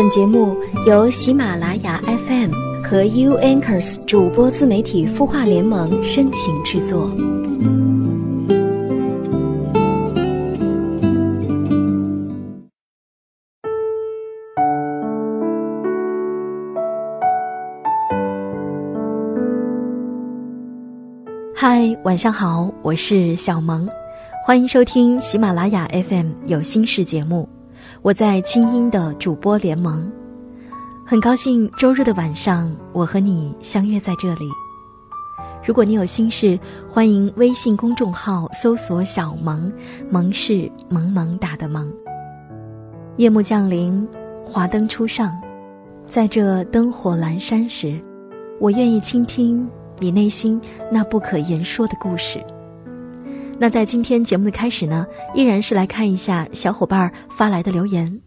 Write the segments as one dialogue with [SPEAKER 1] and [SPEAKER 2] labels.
[SPEAKER 1] 本节目由喜马拉雅 FM 和 U Anchors 主播自媒体孵化联盟深情制作。
[SPEAKER 2] 嗨，晚上好，我是小萌，欢迎收听喜马拉雅 FM 有心事节目。我在清音的主播联盟，很高兴周日的晚上我和你相约在这里。如果你有心事，欢迎微信公众号搜索“小萌”，萌是萌萌哒的萌。夜幕降临，华灯初上，在这灯火阑珊时，我愿意倾听。你内心那不可言说的故事。那在今天节目的开始呢，依然是来看一下小伙伴发来的留言。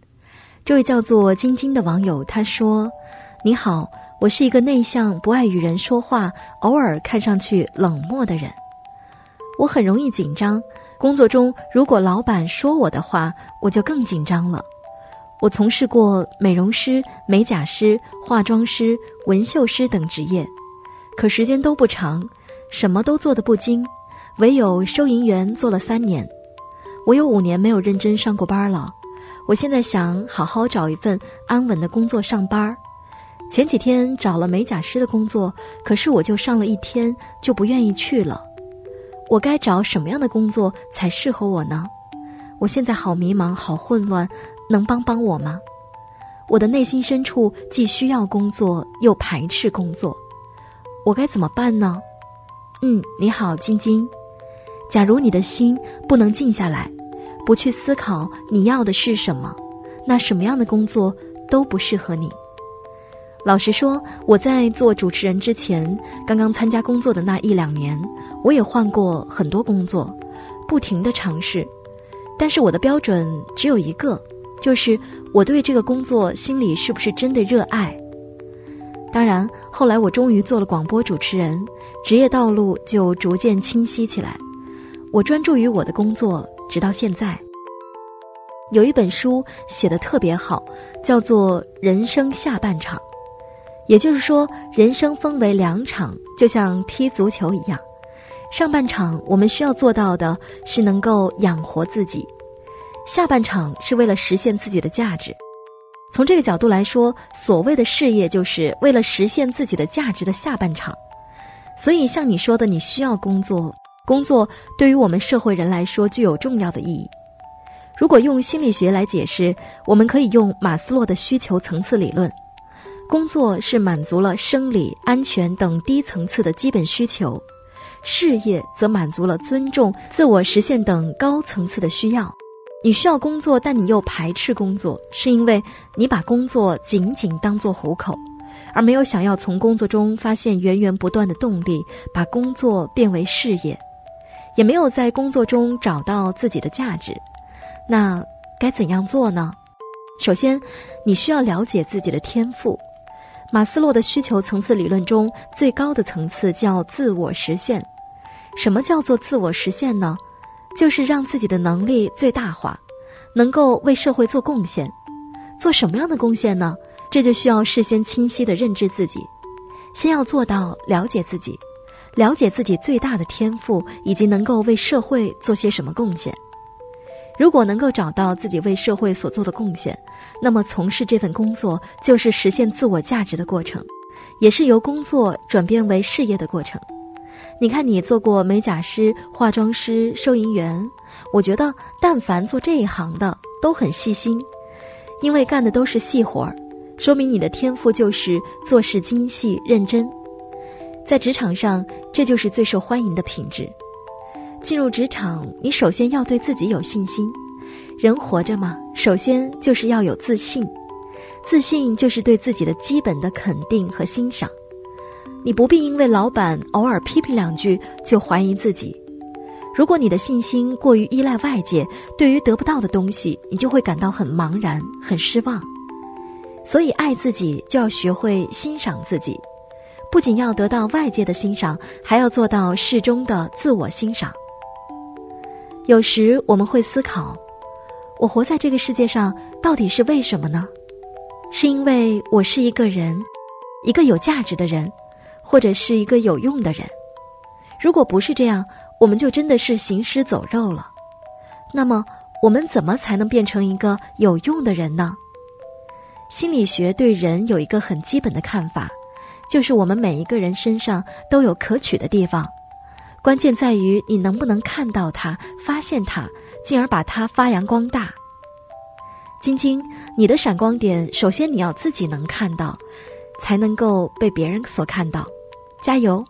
[SPEAKER 2] 这位叫做晶晶的网友他说：“你好，我是一个内向、不爱与人说话、偶尔看上去冷漠的人。我很容易紧张，工作中如果老板说我的话，我就更紧张了。我从事过美容师、美甲师、化妆师、纹绣师等职业。”可时间都不长，什么都做得不精，唯有收银员做了三年。我有五年没有认真上过班了。我现在想好好找一份安稳的工作上班。前几天找了美甲师的工作，可是我就上了一天就不愿意去了。我该找什么样的工作才适合我呢？我现在好迷茫，好混乱，能帮帮我吗？我的内心深处既需要工作，又排斥工作。我该怎么办呢？嗯，你好，晶晶。假如你的心不能静下来，不去思考你要的是什么，那什么样的工作都不适合你。老实说，我在做主持人之前，刚刚参加工作的那一两年，我也换过很多工作，不停的尝试，但是我的标准只有一个，就是我对这个工作心里是不是真的热爱。当然，后来我终于做了广播主持人，职业道路就逐渐清晰起来。我专注于我的工作，直到现在。有一本书写的特别好，叫做《人生下半场》，也就是说，人生分为两场，就像踢足球一样。上半场我们需要做到的是能够养活自己，下半场是为了实现自己的价值。从这个角度来说，所谓的事业就是为了实现自己的价值的下半场。所以，像你说的，你需要工作，工作对于我们社会人来说具有重要的意义。如果用心理学来解释，我们可以用马斯洛的需求层次理论：工作是满足了生理、安全等低层次的基本需求，事业则满足了尊重、自我实现等高层次的需要。你需要工作，但你又排斥工作，是因为你把工作仅仅当作糊口，而没有想要从工作中发现源源不断的动力，把工作变为事业，也没有在工作中找到自己的价值。那该怎样做呢？首先，你需要了解自己的天赋。马斯洛的需求层次理论中最高的层次叫自我实现。什么叫做自我实现呢？就是让自己的能力最大化，能够为社会做贡献。做什么样的贡献呢？这就需要事先清晰的认知自己，先要做到了解自己，了解自己最大的天赋以及能够为社会做些什么贡献。如果能够找到自己为社会所做的贡献，那么从事这份工作就是实现自我价值的过程，也是由工作转变为事业的过程。你看，你做过美甲师、化妆师、收银员，我觉得但凡做这一行的都很细心，因为干的都是细活儿，说明你的天赋就是做事精细认真。在职场上，这就是最受欢迎的品质。进入职场，你首先要对自己有信心。人活着嘛，首先就是要有自信，自信就是对自己的基本的肯定和欣赏。你不必因为老板偶尔批评两句就怀疑自己。如果你的信心过于依赖外界，对于得不到的东西，你就会感到很茫然、很失望。所以，爱自己就要学会欣赏自己，不仅要得到外界的欣赏，还要做到适中的自我欣赏。有时我们会思考：我活在这个世界上到底是为什么呢？是因为我是一个人，一个有价值的人，或者是一个有用的人。如果不是这样，我们就真的是行尸走肉了。那么，我们怎么才能变成一个有用的人呢？心理学对人有一个很基本的看法，就是我们每一个人身上都有可取的地方，关键在于你能不能看到它、发现它，进而把它发扬光大。晶晶，你的闪光点，首先你要自己能看到，才能够被别人所看到。加油！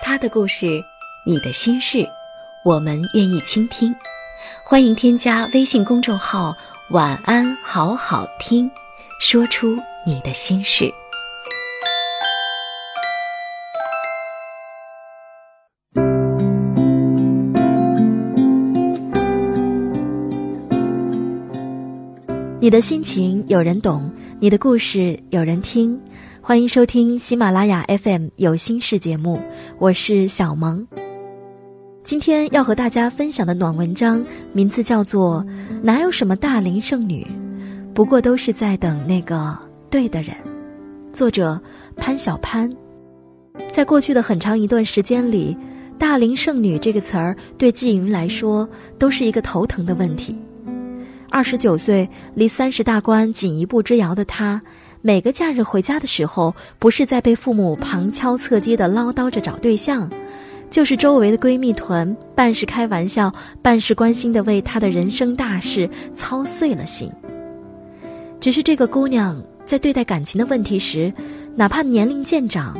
[SPEAKER 1] 他的故事，你的心事，我们愿意倾听。欢迎添加微信公众号“晚安好好听”，说出你的心事。
[SPEAKER 2] 你的心情有人懂，你的故事有人听。欢迎收听喜马拉雅 FM 有心事节目，我是小萌。今天要和大家分享的暖文章名字叫做《哪有什么大龄剩女，不过都是在等那个对的人》，作者潘小潘。在过去的很长一段时间里，“大龄剩女”这个词儿对季云来说都是一个头疼的问题。二十九岁，离三十大关仅一步之遥的她，每个假日回家的时候，不是在被父母旁敲侧击的唠叨着找对象，就是周围的闺蜜团半是开玩笑，半是关心的为她的人生大事操碎了心。只是这个姑娘在对待感情的问题时，哪怕年龄渐长，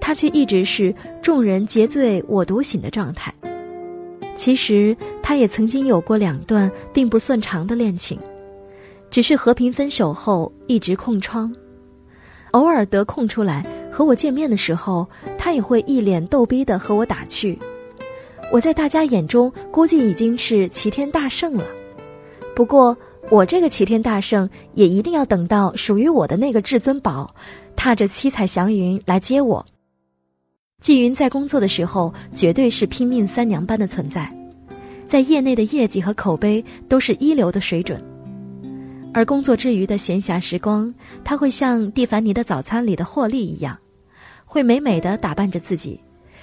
[SPEAKER 2] 她却一直是众人皆醉我独醒的状态。其实，他也曾经有过两段并不算长的恋情，只是和平分手后一直空窗。偶尔得空出来和我见面的时候，他也会一脸逗逼的和我打趣。我在大家眼中估计已经是齐天大圣了。不过，我这个齐天大圣也一定要等到属于我的那个至尊宝，踏着七彩祥云来接我。季云在工作的时候，绝对是拼命三娘般的存在，在业内的业绩和口碑都是一流的水准。而工作之余的闲暇时光，他会像蒂凡尼的早餐里的霍利一样，会美美的打扮着自己，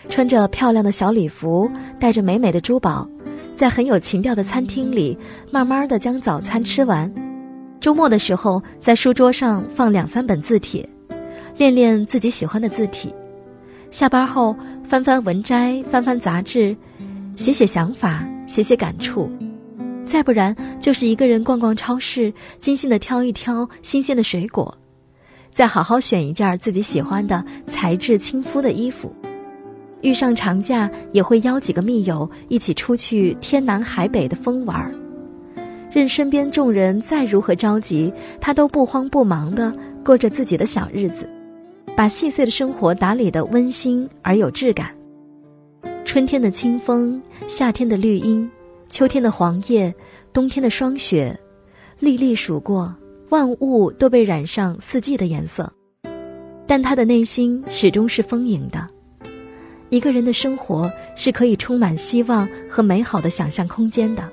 [SPEAKER 2] 穿着漂亮的小礼服，戴着美美的珠宝，在很有情调的餐厅里，慢慢的将早餐吃完。周末的时候，在书桌上放两三本字帖，练练自己喜欢的字体。下班后翻翻文摘，翻翻杂志，写写想法，写写感触。再不然就是一个人逛逛超市，精心的挑一挑新鲜的水果，再好好选一件自己喜欢的材质亲肤的衣服。遇上长假也会邀几个密友一起出去天南海北的疯玩儿。任身边众人再如何着急，他都不慌不忙的过着自己的小日子。把细碎的生活打理的温馨而有质感。春天的清风，夏天的绿荫，秋天的黄叶，冬天的霜雪，历历数过，万物都被染上四季的颜色。但他的内心始终是丰盈的。一个人的生活是可以充满希望和美好的想象空间的。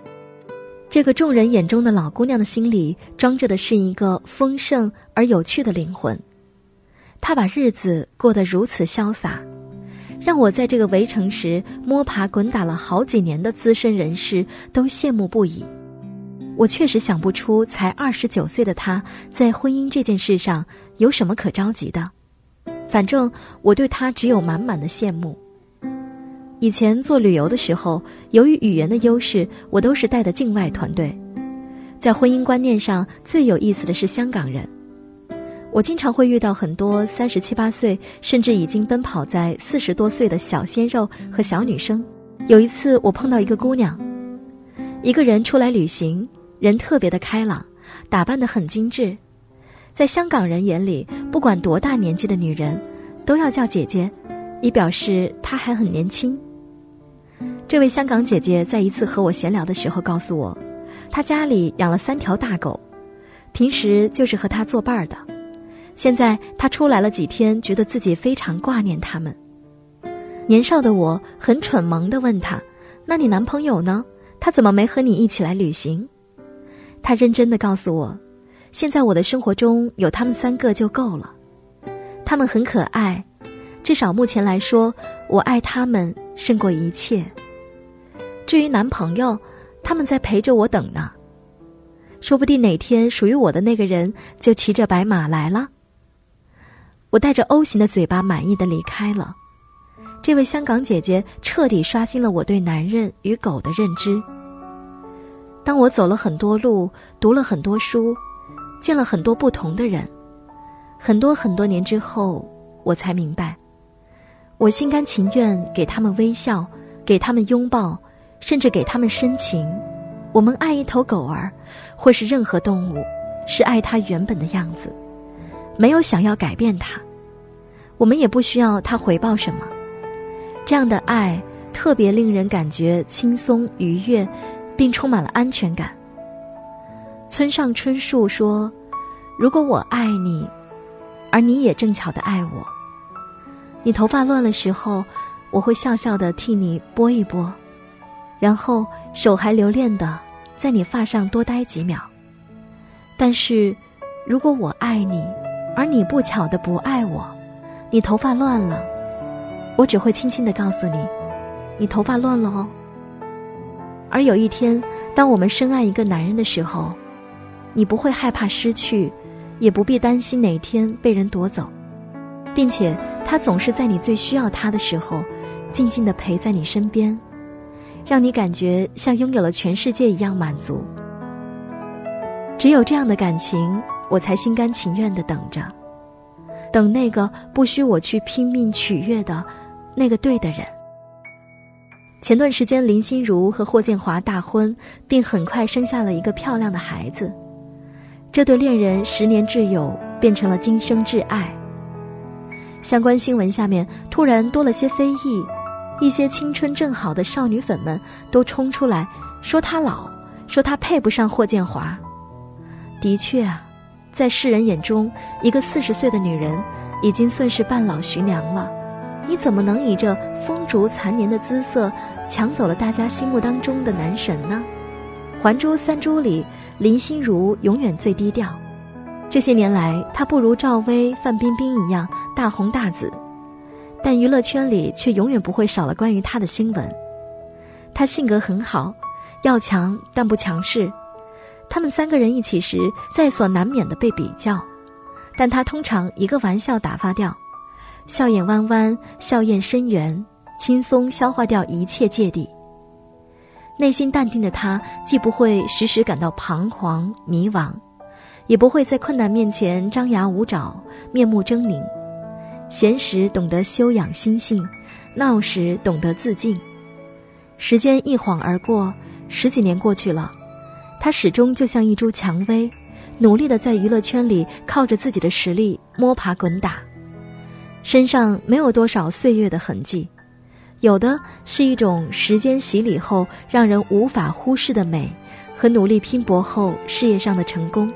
[SPEAKER 2] 这个众人眼中的老姑娘的心里装着的是一个丰盛而有趣的灵魂。他把日子过得如此潇洒，让我在这个围城时摸爬滚打了好几年的资深人士都羡慕不已。我确实想不出，才二十九岁的他在婚姻这件事上有什么可着急的。反正我对他只有满满的羡慕。以前做旅游的时候，由于语言的优势，我都是带的境外团队。在婚姻观念上最有意思的是香港人。我经常会遇到很多三十七八岁，甚至已经奔跑在四十多岁的小鲜肉和小女生。有一次，我碰到一个姑娘，一个人出来旅行，人特别的开朗，打扮得很精致。在香港人眼里，不管多大年纪的女人，都要叫姐姐，以表示她还很年轻。这位香港姐姐在一次和我闲聊的时候告诉我，她家里养了三条大狗，平时就是和她作伴的。现在他出来了几天，觉得自己非常挂念他们。年少的我很蠢萌的问他：“那你男朋友呢？他怎么没和你一起来旅行？他认真的告诉我，现在我的生活中有他们三个就够了，他们很可爱，至少目前来说，我爱他们胜过一切。至于男朋友，他们在陪着我等呢，说不定哪天属于我的那个人就骑着白马来了。我带着 O 型的嘴巴满意的离开了。这位香港姐姐彻底刷新了我对男人与狗的认知。当我走了很多路，读了很多书，见了很多不同的人，很多很多年之后，我才明白，我心甘情愿给他们微笑，给他们拥抱，甚至给他们深情。我们爱一头狗儿，或是任何动物，是爱它原本的样子，没有想要改变它，我们也不需要他回报什么。这样的爱特别令人感觉轻松愉悦，并充满了安全感。村上春树说：“如果我爱你，而你也正巧的爱我，你头发乱了时候，我会笑笑的替你拨一拨，然后手还留恋的在你发上多待几秒。但是，如果我爱你，而你不巧的不爱我，你头发乱了。”我只会轻轻的告诉你，你头发乱了哦。而有一天，当我们深爱一个男人的时候，你不会害怕失去，也不必担心哪天被人夺走，并且他总是在你最需要他的时候，静静的陪在你身边，让你感觉像拥有了全世界一样满足。只有这样的感情，我才心甘情愿的等着，等那个不需我去拼命取悦的。那个对的人。前段时间，林心如和霍建华大婚，并很快生下了一个漂亮的孩子。这对恋人十年挚友变成了今生挚爱。相关新闻下面突然多了些非议，一些青春正好的少女粉们都冲出来说他老，说他配不上霍建华。的确啊，在世人眼中，一个四十岁的女人已经算是半老徐娘了。你怎么能以这风烛残年的姿色抢走了大家心目当中的男神呢？《还珠三珠》里，林心如永远最低调。这些年来，她不如赵薇、范冰冰一样大红大紫，但娱乐圈里却永远不会少了关于她的新闻。她性格很好，要强但不强势。他们三个人一起时，在所难免的被比较，但他通常一个玩笑打发掉。笑眼弯弯，笑靥深圆，轻松消化掉一切芥蒂。内心淡定的他，既不会时时感到彷徨迷惘，也不会在困难面前张牙舞爪、面目狰狞。闲时懂得修养心性，闹时懂得自静。时间一晃而过，十几年过去了，他始终就像一株蔷薇，努力的在娱乐圈里靠着自己的实力摸爬滚打。身上没有多少岁月的痕迹，有的是一种时间洗礼后让人无法忽视的美，和努力拼搏后事业上的成功。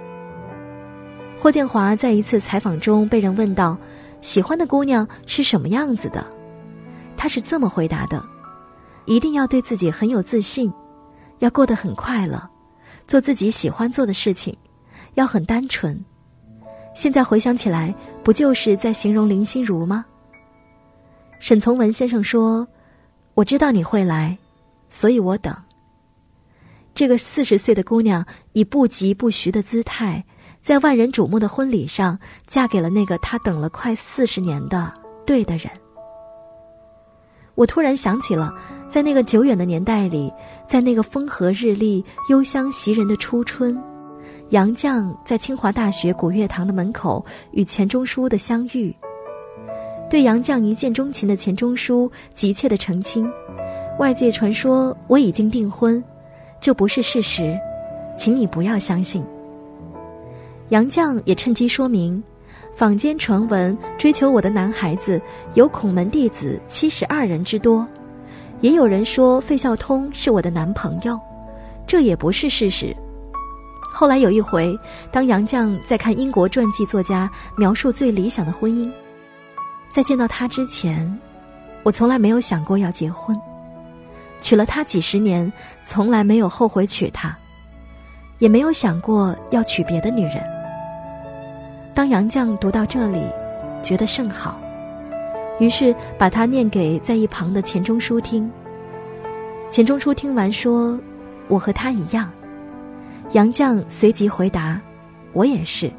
[SPEAKER 2] 霍建华在一次采访中被人问到：“喜欢的姑娘是什么样子的？”他是这么回答的：“一定要对自己很有自信，要过得很快乐，做自己喜欢做的事情，要很单纯。”现在回想起来，不就是在形容林心如吗？沈从文先生说：“我知道你会来，所以我等。”这个四十岁的姑娘以不疾不徐的姿态，在万人瞩目的婚礼上，嫁给了那个她等了快四十年的对的人。我突然想起了，在那个久远的年代里，在那个风和日丽、幽香袭人的初春。杨绛在清华大学古月堂的门口与钱钟书的相遇，对杨绛一见钟情的钱钟书急切的澄清：外界传说我已经订婚，这不是事实，请你不要相信。杨绛也趁机说明，坊间传闻追求我的男孩子有孔门弟子七十二人之多，也有人说费孝通是我的男朋友，这也不是事实。后来有一回，当杨绛在看英国传记作家描述最理想的婚姻，在见到他之前，我从来没有想过要结婚，娶了她几十年，从来没有后悔娶她，也没有想过要娶别的女人。当杨绛读到这里，觉得甚好，于是把它念给在一旁的钱钟书听。钱钟书听完说：“我和他一样。”杨绛随即回答：“我也是。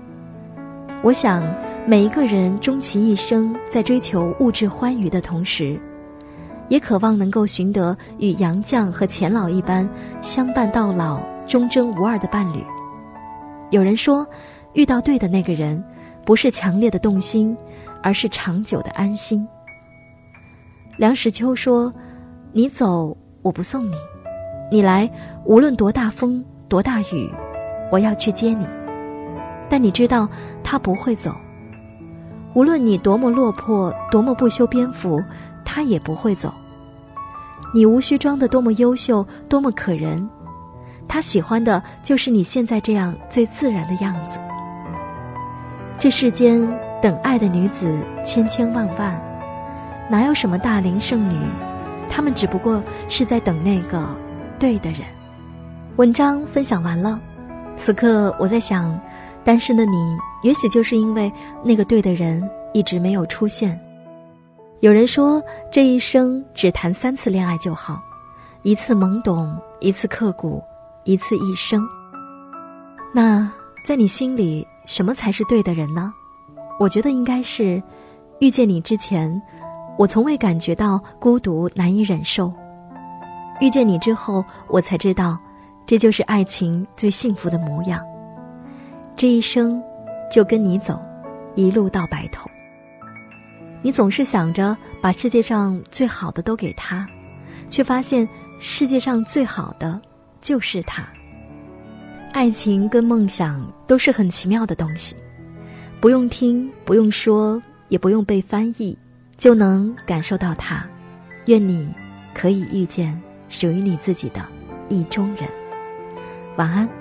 [SPEAKER 2] 我想，每一个人终其一生在追求物质欢愉的同时，也渴望能够寻得与杨绛和钱老一般相伴到老、忠贞无二的伴侣。有人说，遇到对的那个人，不是强烈的动心，而是长久的安心。”梁实秋说：“你走，我不送你；你来，无论多大风。”多大雨，我要去接你。但你知道，他不会走。无论你多么落魄，多么不修边幅，他也不会走。你无需装得多么优秀，多么可人，他喜欢的就是你现在这样最自然的样子。这世间等爱的女子千千万万，哪有什么大龄剩女？她们只不过是在等那个对的人。文章分享完了，此刻我在想，单身的你，也许就是因为那个对的人一直没有出现。有人说，这一生只谈三次恋爱就好，一次懵懂，一次刻骨，一次一生。那在你心里，什么才是对的人呢？我觉得应该是，遇见你之前，我从未感觉到孤独难以忍受；遇见你之后，我才知道。这就是爱情最幸福的模样。这一生，就跟你走，一路到白头。你总是想着把世界上最好的都给他，却发现世界上最好的就是他。爱情跟梦想都是很奇妙的东西，不用听，不用说，也不用被翻译，就能感受到它。愿你可以遇见属于你自己的意中人。晚安。